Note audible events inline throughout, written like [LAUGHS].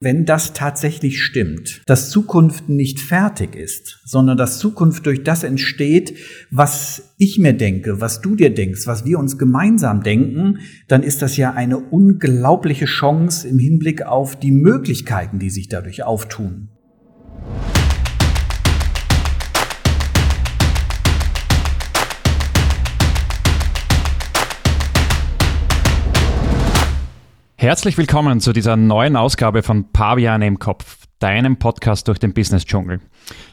Wenn das tatsächlich stimmt, dass Zukunft nicht fertig ist, sondern dass Zukunft durch das entsteht, was ich mir denke, was du dir denkst, was wir uns gemeinsam denken, dann ist das ja eine unglaubliche Chance im Hinblick auf die Möglichkeiten, die sich dadurch auftun. Herzlich willkommen zu dieser neuen Ausgabe von Pavian im Kopf, deinem Podcast durch den Business-Dschungel.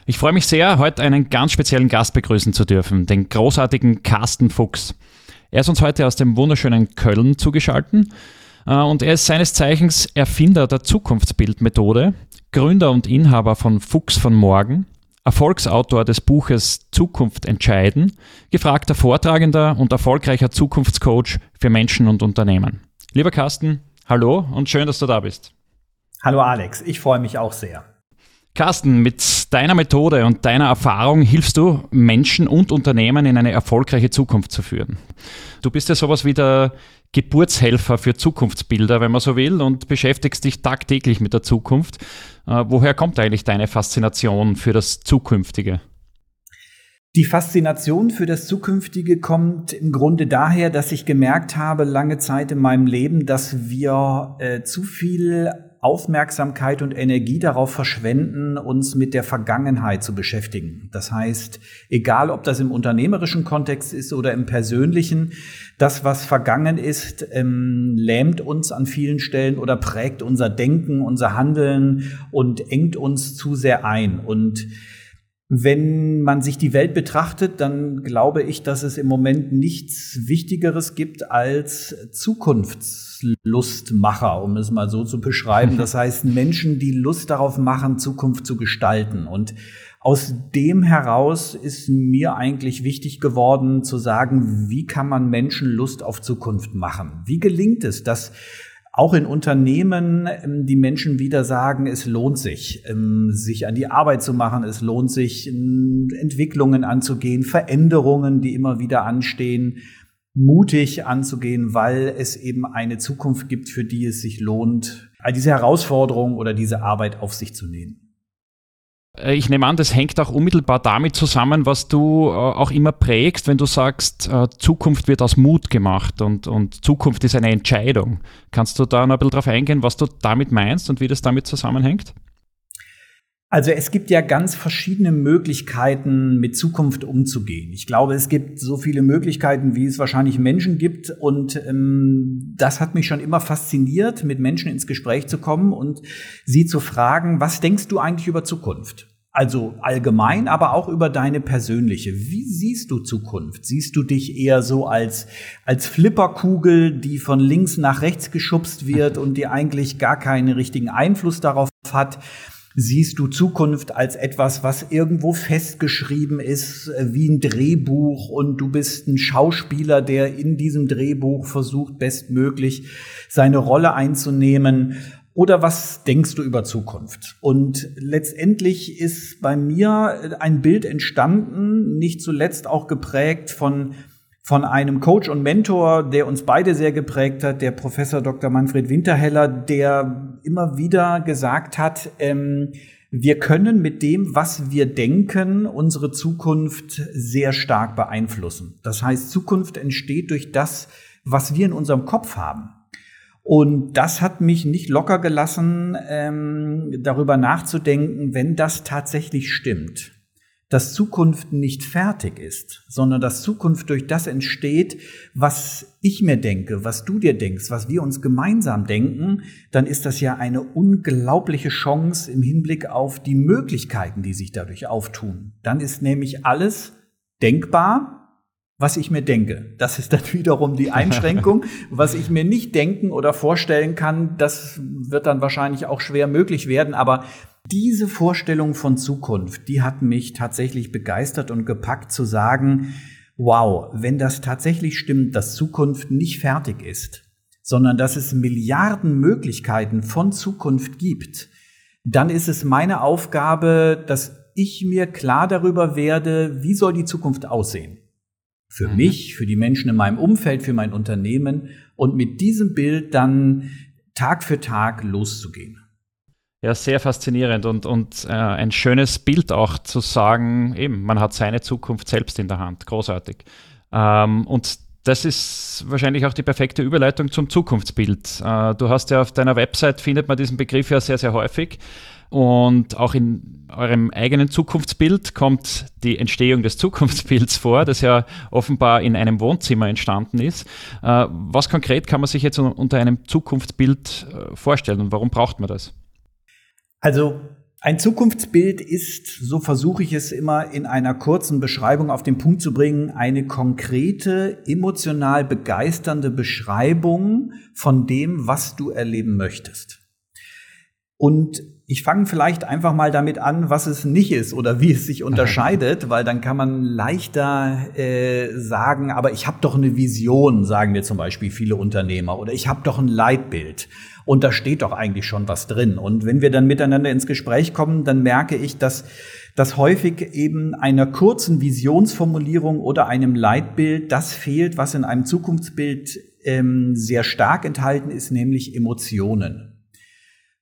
Ich freue mich sehr, heute einen ganz speziellen Gast begrüßen zu dürfen, den großartigen Carsten Fuchs. Er ist uns heute aus dem wunderschönen Köln zugeschaltet äh, und er ist seines Zeichens Erfinder der Zukunftsbildmethode, Gründer und Inhaber von Fuchs von Morgen, Erfolgsautor des Buches Zukunft entscheiden, gefragter Vortragender und erfolgreicher Zukunftscoach für Menschen und Unternehmen. Lieber Carsten, Hallo und schön, dass du da bist. Hallo Alex, ich freue mich auch sehr. Carsten, mit deiner Methode und deiner Erfahrung hilfst du Menschen und Unternehmen in eine erfolgreiche Zukunft zu führen. Du bist ja sowas wie der Geburtshelfer für Zukunftsbilder, wenn man so will, und beschäftigst dich tagtäglich mit der Zukunft. Äh, woher kommt eigentlich deine Faszination für das Zukünftige? Die Faszination für das Zukünftige kommt im Grunde daher, dass ich gemerkt habe, lange Zeit in meinem Leben, dass wir äh, zu viel Aufmerksamkeit und Energie darauf verschwenden, uns mit der Vergangenheit zu beschäftigen. Das heißt, egal ob das im unternehmerischen Kontext ist oder im persönlichen, das, was vergangen ist, ähm, lähmt uns an vielen Stellen oder prägt unser Denken, unser Handeln und engt uns zu sehr ein. Und wenn man sich die Welt betrachtet, dann glaube ich, dass es im Moment nichts Wichtigeres gibt als Zukunftslustmacher, um es mal so zu beschreiben. [LAUGHS] Das heißt Menschen, die Lust darauf machen, Zukunft zu gestalten. Und aus dem heraus ist mir eigentlich wichtig geworden zu sagen, wie kann man Menschen Lust auf Zukunft machen? Wie gelingt es, dass auch in Unternehmen ähm, die Menschen wieder sagen, es lohnt sich, ähm, sich an die Arbeit zu machen, es lohnt sich, ähm, Entwicklungen anzugehen, Veränderungen, die immer wieder anstehen, mutig anzugehen, weil es eben eine Zukunft gibt, für die es sich lohnt, all diese Herausforderungen oder diese Arbeit auf sich zu nehmen. Äh, ich nehme an, das hängt auch unmittelbar damit zusammen, was du äh, auch immer prägst, wenn du sagst, äh, Zukunft wird aus Mut gemacht und, und Zukunft ist eine Entscheidung. Kannst du da noch ein bisschen drauf eingehen, was du damit meinst und wie das damit zusammenhängt? Also es gibt ja ganz verschiedene Möglichkeiten, mit Zukunft umzugehen. Ich glaube, es gibt so viele Möglichkeiten, wie es wahrscheinlich Menschen gibt. Und ähm, das hat mich schon immer fasziniert, mit Menschen ins Gespräch zu kommen und sie zu fragen, was denkst du eigentlich über Zukunft? Also allgemein, aber auch über deine persönliche. Wie siehst du Zukunft? Siehst du dich eher so als, als Flipperkugel, die von links nach rechts geschubst wird und die eigentlich gar keinen richtigen Einfluss darauf hat? Siehst du Zukunft als etwas, was irgendwo festgeschrieben ist, äh, wie ein Drehbuch und du bist ein Schauspieler, der in diesem Drehbuch versucht, bestmöglich seine Rolle einzunehmen? Oder was denkst du über Zukunft? Und letztendlich ist bei mir ein Bild entstanden, nicht zuletzt auch geprägt von von einem Coach und Mentor, der uns beide sehr geprägt hat, der Professor Dr. Manfred Winterheller, der immer wieder gesagt hat, ähm, wir können mit dem, was wir denken, unsere Zukunft sehr stark beeinflussen. Das heißt, Zukunft entsteht durch das, was wir in unserem Kopf haben. Und das hat mich nicht locker gelassen, ähm, darüber nachzudenken, wenn das tatsächlich stimmt dass Zukunft nicht fertig ist, sondern dass Zukunft durch das entsteht, was ich mir denke, was du dir denkst, was wir uns gemeinsam denken, dann ist das ja eine unglaubliche Chance im Hinblick auf die Möglichkeiten, die sich dadurch auftun. Dann ist nämlich alles denkbar, was ich mir denke. Das ist dann wiederum die Einschränkung. [LAUGHS] was ich mir nicht denken oder vorstellen kann, das wird dann wahrscheinlich auch schwer möglich werden, aber diese Vorstellung von Zukunft, die hat mich tatsächlich begeistert und gepackt zu sagen, wow, wenn das tatsächlich stimmt, dass Zukunft nicht fertig ist, sondern dass es Milliarden Möglichkeiten von Zukunft gibt, dann ist es meine Aufgabe, dass ich mir klar darüber werde, wie soll die Zukunft aussehen. Für mhm. mich, für die Menschen in meinem Umfeld, für mein Unternehmen und mit diesem Bild dann Tag für Tag loszugehen. Ja, sehr faszinierend und, und äh, ein schönes Bild auch zu sagen, eben, man hat seine Zukunft selbst in der Hand. Großartig. Ähm, und das ist wahrscheinlich auch die perfekte Überleitung zum Zukunftsbild. Äh, du hast ja auf deiner Website, findet man diesen Begriff ja sehr, sehr häufig. Und auch in eurem eigenen Zukunftsbild kommt die Entstehung des Zukunftsbilds vor, das ja offenbar in einem Wohnzimmer entstanden ist. Äh, was konkret kann man sich jetzt unter einem Zukunftsbild äh, vorstellen und warum braucht man das? Also ein Zukunftsbild ist, so versuche ich es immer in einer kurzen Beschreibung auf den Punkt zu bringen, eine konkrete, emotional begeisternde Beschreibung von dem, was du erleben möchtest. Und ich fange vielleicht einfach mal damit an, was es nicht ist oder wie es sich unterscheidet, weil dann kann man leichter äh, sagen, aber ich habe doch eine Vision, sagen mir zum Beispiel viele Unternehmer, oder ich habe doch ein Leitbild. Und da steht doch eigentlich schon was drin. Und wenn wir dann miteinander ins Gespräch kommen, dann merke ich, dass dass häufig eben einer kurzen Visionsformulierung oder einem Leitbild das fehlt, was in einem Zukunftsbild ähm, sehr stark enthalten ist, nämlich Emotionen.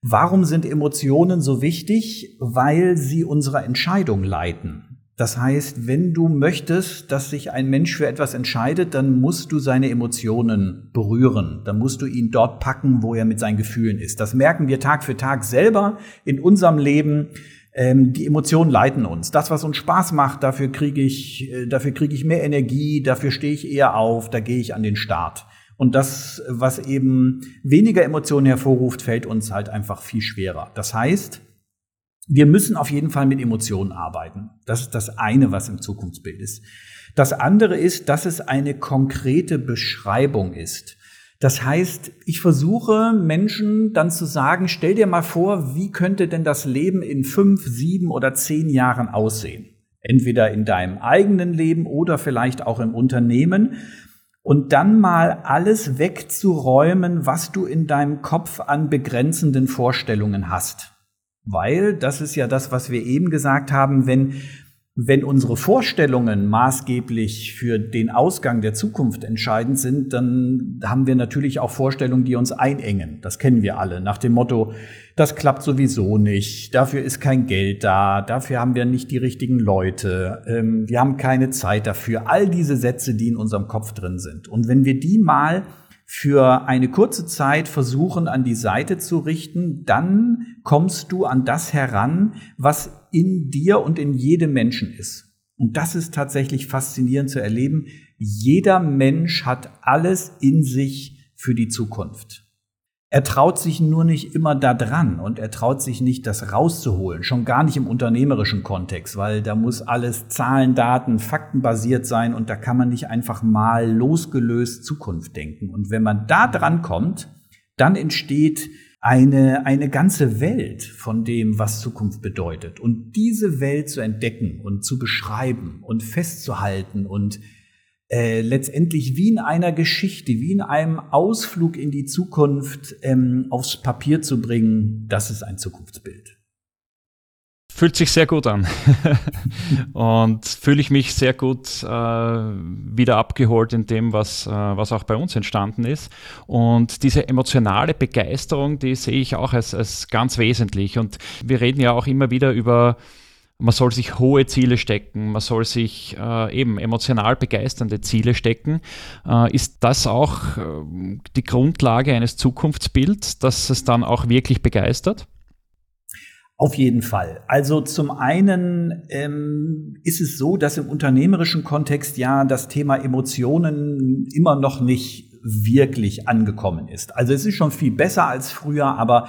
Warum sind Emotionen so wichtig? Weil sie unsere Entscheidung leiten. Das heißt, wenn du möchtest, dass sich ein Mensch für etwas entscheidet, dann musst du seine Emotionen berühren. Dann musst du ihn dort packen, wo er mit seinen Gefühlen ist. Das merken wir Tag für Tag selber in unserem Leben. Ähm, die Emotionen leiten uns. Das, was uns Spaß macht, dafür kriege ich, äh, dafür kriege ich mehr Energie, dafür stehe ich eher auf, da gehe ich an den Start. Und das, was eben weniger Emotionen hervorruft, fällt uns halt einfach viel schwerer. Das heißt, wir müssen auf jeden Fall mit Emotionen arbeiten. Das ist das eine, was im Zukunftsbild ist. Das andere ist, dass es eine konkrete Beschreibung ist. Das heißt, ich versuche Menschen dann zu sagen, stell dir mal vor, wie könnte denn das Leben in fünf, sieben oder zehn Jahren aussehen? Entweder in deinem eigenen Leben oder vielleicht auch im Unternehmen und dann mal alles wegzuräumen, was du in deinem Kopf an begrenzenden Vorstellungen hast. Weil, das ist ja das, was wir eben gesagt haben, wenn wenn unsere Vorstellungen maßgeblich für den Ausgang der Zukunft entscheidend sind, dann haben wir natürlich auch Vorstellungen, die uns einengen. Das kennen wir alle. Nach dem Motto, das klappt sowieso nicht, dafür ist kein Geld da, dafür haben wir nicht die richtigen Leute, ähm, wir haben keine Zeit dafür. All diese Sätze, die in unserem Kopf drin sind. Und wenn wir die mal für eine kurze Zeit versuchen an die Seite zu richten, dann kommst du an das heran, was in dir und in jedem Menschen ist. Und das ist tatsächlich faszinierend zu erleben. Jeder Mensch hat alles in sich für die Zukunft. Er traut sich nur nicht immer da dran und er traut sich nicht, das rauszuholen, schon gar nicht im unternehmerischen Kontext, weil da muss alles Zahlen, Daten, Fakten basiert sein und da kann man nicht einfach mal losgelöst Zukunft denken. Und wenn man da dran kommt, dann entsteht eine, eine ganze Welt von dem, was Zukunft bedeutet. Und diese Welt zu entdecken und zu beschreiben und festzuhalten und äh, letztendlich wie in einer Geschichte, wie in einem Ausflug in die Zukunft ähm, aufs Papier zu bringen, das ist ein Zukunftsbild. Fühlt sich sehr gut an. [LAUGHS] und fühle ich mich sehr gut äh, wieder abgeholt in dem, was, äh, was auch bei uns entstanden ist. Und diese emotionale Begeisterung, die sehe ich auch als, als ganz wesentlich. Und wir reden ja auch immer wieder über man soll sich hohe Ziele stecken, man soll sich äh, eben emotional begeisternde Ziele stecken. Äh, ist das auch äh, die Grundlage eines Zukunftsbilds, dass es dann auch wirklich begeistert? Auf jeden Fall. Also zum einen ähm, ist es so, dass im unternehmerischen Kontext ja das Thema Emotionen immer noch nicht wirklich angekommen ist. Also es ist schon viel besser als früher, aber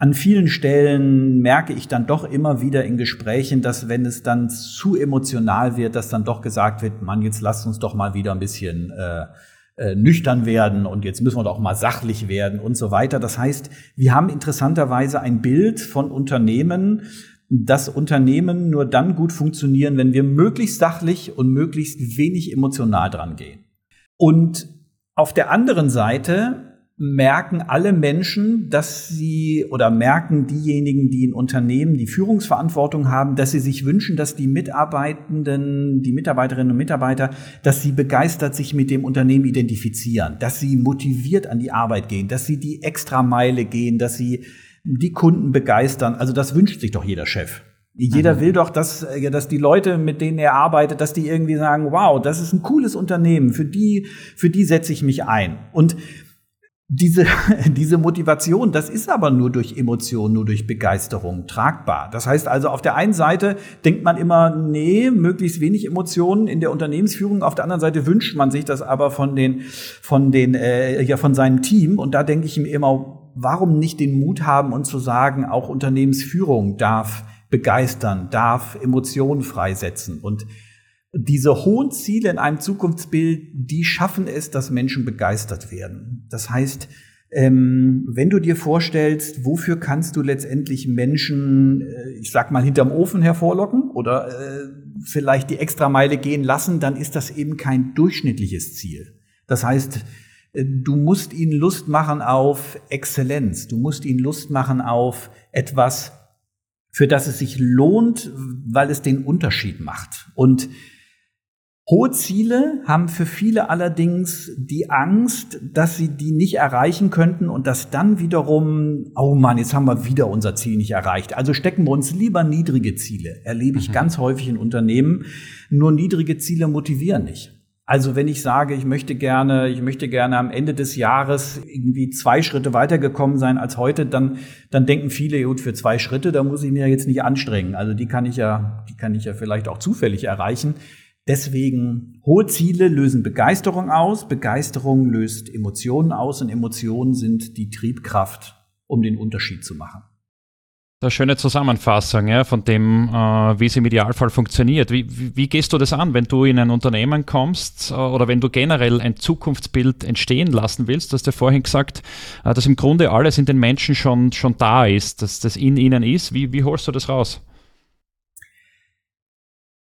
an vielen Stellen merke ich dann doch immer wieder in Gesprächen, dass wenn es dann zu emotional wird, dass dann doch gesagt wird, Mann, jetzt lasst uns doch mal wieder ein bisschen äh, äh, nüchtern werden und jetzt müssen wir doch mal sachlich werden und so weiter. Das heißt, wir haben interessanterweise ein Bild von Unternehmen, dass Unternehmen nur dann gut funktionieren, wenn wir möglichst sachlich und möglichst wenig emotional dran gehen. Und auf der anderen Seite merken alle Menschen, dass sie oder merken diejenigen, die in Unternehmen die Führungsverantwortung haben, dass sie sich wünschen, dass die Mitarbeitenden, die Mitarbeiterinnen und Mitarbeiter, dass sie begeistert sich mit dem Unternehmen identifizieren, dass sie motiviert an die Arbeit gehen, dass sie die Extrameile gehen, dass sie die Kunden begeistern. Also das wünscht sich doch jeder Chef. Jeder mhm. will doch, dass, äh, dass die Leute, mit denen er arbeitet, dass die irgendwie sagen, wow, das ist ein cooles Unternehmen, für die, für die setze ich mich ein. Und diese, [LAUGHS] diese Motivation, das ist aber nur durch Emotion, nur durch Begeisterung tragbar. Das heißt also, auf der einen Seite denkt man immer, nee, möglichst wenig Emotionen in der Unternehmensführung. Auf der anderen Seite wünscht man sich das aber von den, von den, äh, ja, von seinem Team. Und da denke ich mir immer, warum nicht den Mut haben und zu sagen, auch Unternehmensführung darf begeistern, darf Emotionen freisetzen. Und diese hohen Ziele in einem Zukunftsbild, die schaffen es, dass Menschen begeistert werden. Das heißt, ähm, wenn du dir vorstellst, wofür kannst du letztendlich Menschen, äh, ich sag mal, hinterm Ofen hervorlocken oder äh, vielleicht die Extrameile gehen lassen, dann ist das eben kein durchschnittliches Ziel. Das heißt, äh, du musst ihnen Lust machen auf Exzellenz. Du musst ihnen Lust machen auf etwas, für das es sich lohnt, weil es den Unterschied macht. Und Hohe Ziele haben für viele allerdings die Angst, dass sie die nicht erreichen könnten und dass dann wiederum, oh Mann, jetzt haben wir wieder unser Ziel nicht erreicht. Also stecken wir uns lieber niedrige Ziele. Erlebe ich mhm. ganz häufig in Unternehmen. Nur niedrige Ziele motivieren nicht. Also wenn ich sage, ich möchte gerne, ich möchte gerne am Ende des Jahres irgendwie zwei Schritte weitergekommen sein als heute, dann, dann denken viele, gut, für zwei Schritte, da muss ich mir jetzt nicht anstrengen. Also die kann ich ja, die kann ich ja vielleicht auch zufällig erreichen. Deswegen hohe Ziele lösen Begeisterung aus, Begeisterung löst Emotionen aus und Emotionen sind die Triebkraft, um den Unterschied zu machen. Eine schöne Zusammenfassung ja, von dem, äh, wie es im Idealfall funktioniert. Wie, wie, wie, gehst du das an, wenn du in ein Unternehmen kommst äh, oder wenn du generell ein Zukunftsbild entstehen lassen willst? Du hast ja vorhin gesagt, äh, dass im Grunde alles in den Menschen schon, schon da ist, dass das in ihnen ist. Wie, wie holst du das raus?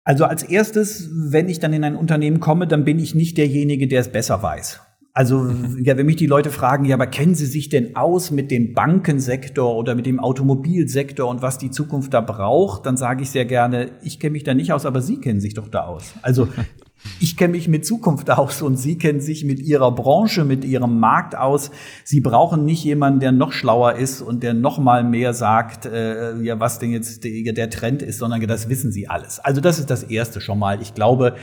Also als erstes, wenn ich dann in ein Unternehmen komme, dann bin ich nicht derjenige, der es besser weiß. Also, mhm. ja, wenn mich die Leute fragen, ja, aber kennen Sie sich denn aus mit dem Bankensektor oder mit dem Automobilsektor und was die Zukunft da braucht, dann sage ich sehr gerne, ich kenne mich da nicht aus, aber Sie kennen sich doch da aus. Also, ich kenne mich mit Zukunft aus und Sie kennen sich mit Ihrer Branche, mit Ihrem Markt aus. Sie brauchen nicht jemanden, der noch schlauer ist und der noch mal mehr sagt, äh, ja, was denn jetzt der, der Trend ist, sondern das wissen Sie alles. Also, das ist das Erste schon mal. Ich glaube,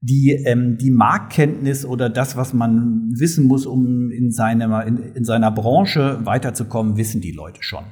die, ähm, die Marktkenntnis oder das, was man wissen muss, um in seiner, in, in seiner Branche weiterzukommen, wissen die Leute schon.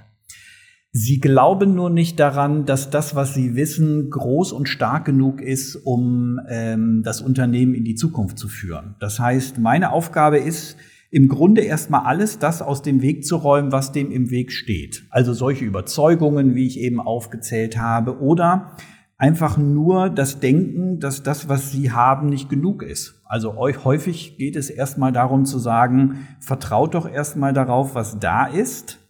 Sie glauben nur nicht daran, dass das, was sie wissen, groß und stark genug ist, um ähm, das Unternehmen in die Zukunft zu führen. Das heißt, meine Aufgabe ist, im Grunde erstmal alles das aus dem Weg zu räumen, was dem im Weg steht. Also solche Überzeugungen, wie ich eben aufgezählt habe, oder einfach nur das Denken, dass das, was sie haben, nicht genug ist. Also euch häufig geht es erstmal darum zu sagen, vertraut doch erstmal darauf, was da ist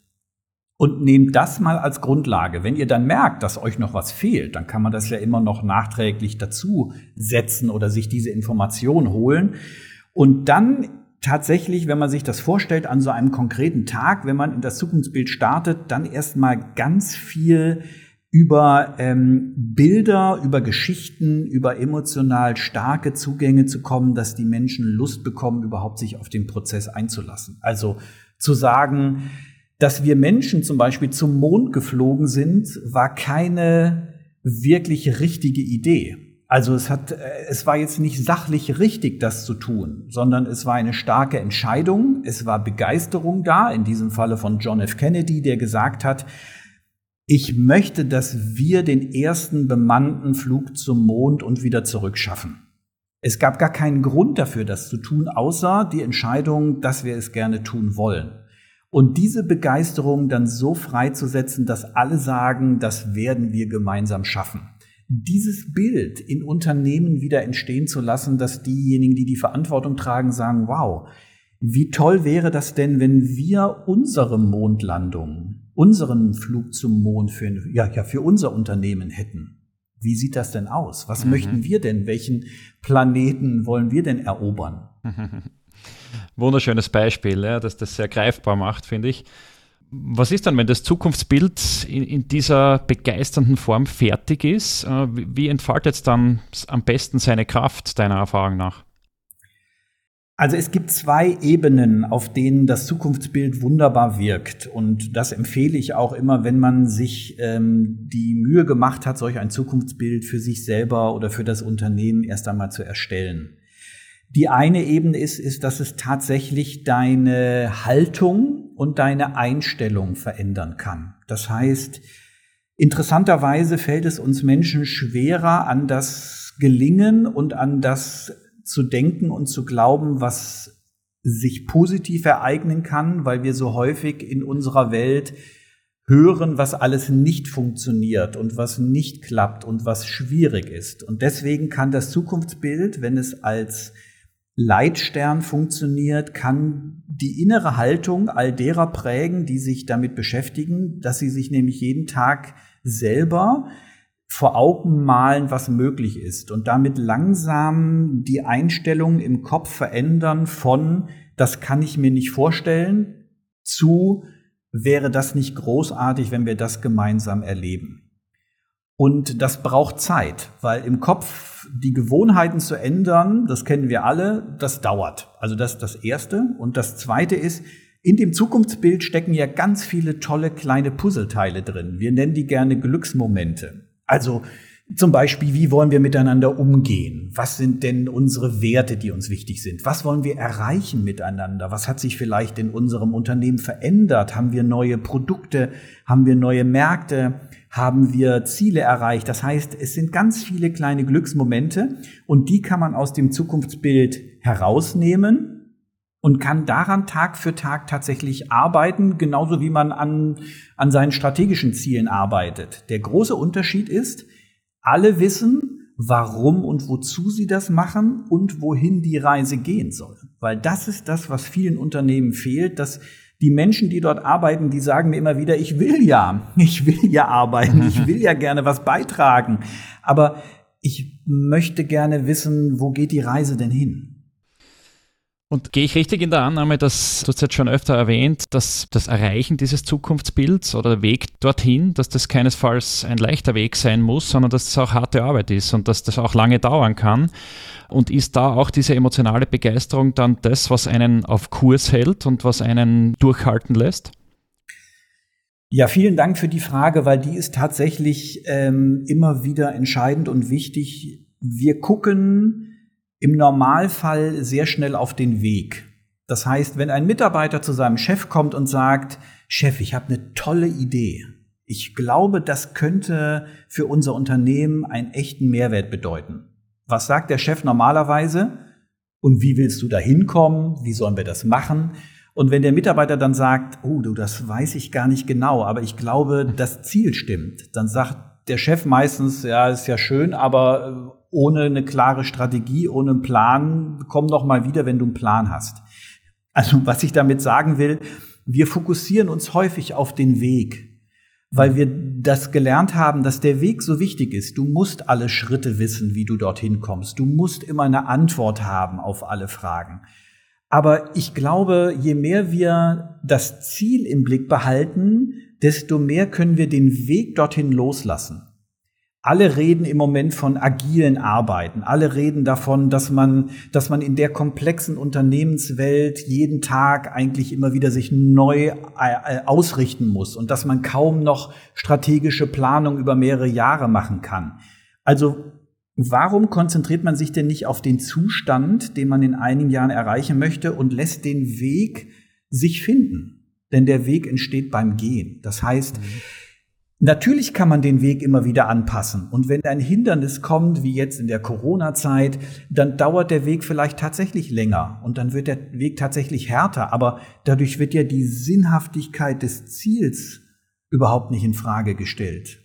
und nehmt das mal als Grundlage. Wenn ihr dann merkt, dass euch noch was fehlt, dann kann man das ja immer noch nachträglich dazu setzen oder sich diese Information holen und dann tatsächlich, wenn man sich das vorstellt an so einem konkreten Tag, wenn man in das Zukunftsbild startet, dann erstmal ganz viel über ähm, Bilder, über Geschichten, über emotional starke Zugänge zu kommen, dass die Menschen Lust bekommen, überhaupt sich auf den Prozess einzulassen. Also zu sagen, dass wir Menschen zum Beispiel zum Mond geflogen sind, war keine wirklich richtige Idee. Also es hat, äh, es war jetzt nicht sachlich richtig, das zu tun, sondern es war eine starke Entscheidung. Es war Begeisterung da, in diesem Falle von John F. Kennedy, der gesagt hat, ich möchte, dass wir den ersten bemannten Flug zum Mond und wieder zurück schaffen. Es gab gar keinen Grund dafür, das zu tun, außer die Entscheidung, dass wir es gerne tun wollen. Und diese Begeisterung dann so freizusetzen, dass alle sagen, das werden wir gemeinsam schaffen. Dieses Bild in Unternehmen wieder entstehen zu lassen, dass diejenigen, die die Verantwortung tragen, sagen, wow, wie toll wäre das denn, wenn wir unsere Mondlandung unseren Flug zum Mond für, ja, ja, für unser Unternehmen hätten. Wie sieht das denn aus? Was mhm. möchten wir denn? Welchen Planeten wollen wir denn erobern? [LAUGHS] Wunderschönes Beispiel, ja, dass das sehr greifbar macht, finde ich. Was ist dann, wenn das Zukunftsbild in, in, dieser begeisternden Form fertig ist? Äh, wie, wie entfaltet es dann am besten seine Kraft, deiner Erfahrung nach? Also es gibt zwei Ebenen, auf denen das Zukunftsbild wunderbar wirkt. Und das empfehle ich auch immer, wenn man sich ähm, die Mühe gemacht hat, solch ein Zukunftsbild für sich selber oder für das Unternehmen erst einmal zu erstellen. Die eine Ebene ist, ist, dass es tatsächlich deine Haltung und deine Einstellung verändern kann. Das heißt, interessanterweise fällt es uns Menschen schwerer, an das Gelingen und an das zu denken und zu glauben, was sich positiv ereignen kann, weil wir so häufig in unserer Welt hören, was alles nicht funktioniert und was nicht klappt und was schwierig ist. Und deswegen kann das Zukunftsbild, wenn es als Leitstern funktioniert, kann die innere Haltung all derer prägen, die sich damit beschäftigen, dass sie sich nämlich jeden Tag selber vor Augen malen, was möglich ist und damit langsam die Einstellung im Kopf verändern von, das kann ich mir nicht vorstellen, zu, wäre das nicht großartig, wenn wir das gemeinsam erleben. Und das braucht Zeit, weil im Kopf die Gewohnheiten zu ändern, das kennen wir alle, das dauert. Also das ist das Erste. Und das Zweite ist, in dem Zukunftsbild stecken ja ganz viele tolle kleine Puzzleteile drin. Wir nennen die gerne Glücksmomente. Also zum Beispiel, wie wollen wir miteinander umgehen? Was sind denn unsere Werte, die uns wichtig sind? Was wollen wir erreichen miteinander? Was hat sich vielleicht in unserem Unternehmen verändert? Haben wir neue Produkte? Haben wir neue Märkte? Haben wir Ziele erreicht? Das heißt, es sind ganz viele kleine Glücksmomente und die kann man aus dem Zukunftsbild herausnehmen und kann daran Tag für Tag tatsächlich arbeiten, genauso wie man an, an seinen strategischen Zielen arbeitet. Der große Unterschied ist, alle wissen, warum und wozu sie das machen und wohin die Reise gehen soll. Weil das ist das, was vielen Unternehmen fehlt, dass die Menschen, die dort arbeiten, die sagen mir immer wieder, ich will ja, ich will ja arbeiten, ich will ja gerne was beitragen, aber ich möchte gerne wissen, wo geht die Reise denn hin? Und gehe ich richtig in der Annahme, dass, du hast jetzt schon öfter erwähnt, dass das Erreichen dieses Zukunftsbilds oder der Weg dorthin, dass das keinesfalls ein leichter Weg sein muss, sondern dass es auch harte Arbeit ist und dass das auch lange dauern kann. Und ist da auch diese emotionale Begeisterung dann das, was einen auf Kurs hält und was einen durchhalten lässt? Ja, vielen Dank für die Frage, weil die ist tatsächlich ähm, immer wieder entscheidend und wichtig. Wir gucken im Normalfall sehr schnell auf den Weg. Das heißt, wenn ein Mitarbeiter zu seinem Chef kommt und sagt, Chef, ich habe eine tolle Idee. Ich glaube, das könnte für unser Unternehmen einen echten Mehrwert bedeuten. Was sagt der Chef normalerweise? Und wie willst du da hinkommen? Wie sollen wir das machen? Und wenn der Mitarbeiter dann sagt, oh, du, das weiß ich gar nicht genau, aber ich glaube, das Ziel stimmt, dann sagt der Chef meistens, ja, ist ja schön, aber ohne eine klare Strategie, ohne einen Plan. Komm doch mal wieder, wenn du einen Plan hast. Also was ich damit sagen will, wir fokussieren uns häufig auf den Weg, weil wir das gelernt haben, dass der Weg so wichtig ist. Du musst alle Schritte wissen, wie du dorthin kommst. Du musst immer eine Antwort haben auf alle Fragen. Aber ich glaube, je mehr wir das Ziel im Blick behalten, desto mehr können wir den Weg dorthin loslassen. Alle reden im Moment von agilen Arbeiten. Alle reden davon, dass man, dass man in der komplexen Unternehmenswelt jeden Tag eigentlich immer wieder sich neu äh, äh, ausrichten muss und dass man kaum noch strategische Planung über mehrere Jahre machen kann. Also, warum konzentriert man sich denn nicht auf den Zustand, den man in einigen Jahren erreichen möchte und lässt den Weg sich finden? Denn der Weg entsteht beim Gehen. Das heißt, mhm Natürlich kann man den Weg immer wieder anpassen. Und wenn ein Hindernis kommt, wie jetzt in der Corona-Zeit, dann dauert der Weg vielleicht tatsächlich länger und dann wird der Weg tatsächlich härter. Aber dadurch wird ja die Sinnhaftigkeit des Ziels überhaupt nicht in Frage gestellt.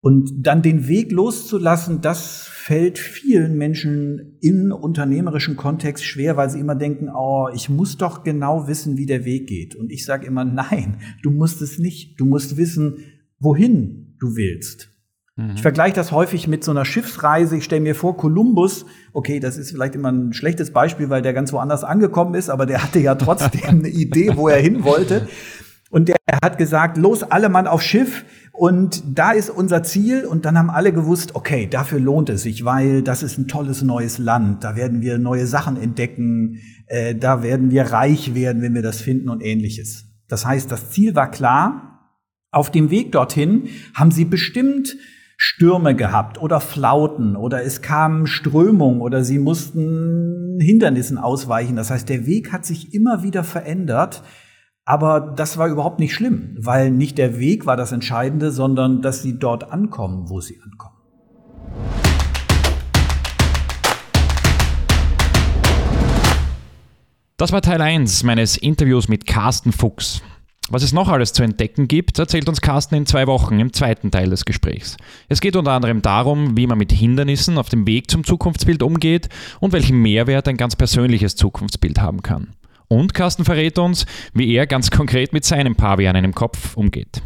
Und dann den Weg loszulassen, das fällt vielen Menschen im unternehmerischen Kontext schwer, weil sie immer denken, oh, ich muss doch genau wissen, wie der Weg geht. Und ich sage immer, nein, du musst es nicht. Du musst wissen, wohin du willst. Mhm. Ich vergleiche das häufig mit so einer Schiffsreise. Ich stelle mir vor, Kolumbus, okay, das ist vielleicht immer ein schlechtes Beispiel, weil der ganz woanders angekommen ist, aber der hatte ja trotzdem eine Idee, wo er hin wollte. Und der hat gesagt, los, alle Mann auf Schiff Und da ist unser Ziel und dann haben alle gewusst, okay, dafür lohnt es sich, weil das ist ein tolles neues Land, da werden wir neue Sachen entdecken, äh, da werden wir reich werden, wenn wir das finden und ähnliches. Das heißt, das Ziel war klar. Auf dem Weg dorthin haben sie bestimmt Stürme gehabt oder Flauten oder es kamen Strömungen oder sie mussten Hindernissen ausweichen. Das heißt, der Weg hat sich immer wieder verändert. Aber das war überhaupt nicht schlimm, weil nicht der Weg war das Entscheidende, sondern dass sie dort ankommen, wo sie ankommen. Das war Teil 1 meines Interviews mit Carsten Fuchs. Was es noch alles zu entdecken gibt, erzählt uns Carsten in zwei Wochen im zweiten Teil des Gesprächs. Es geht unter anderem darum, wie man mit Hindernissen auf dem Weg zum Zukunftsbild umgeht und welchen Mehrwert ein ganz persönliches Zukunftsbild haben kann. Und Carsten verrät uns, wie er ganz konkret mit seinem Pavian im Kopf umgeht.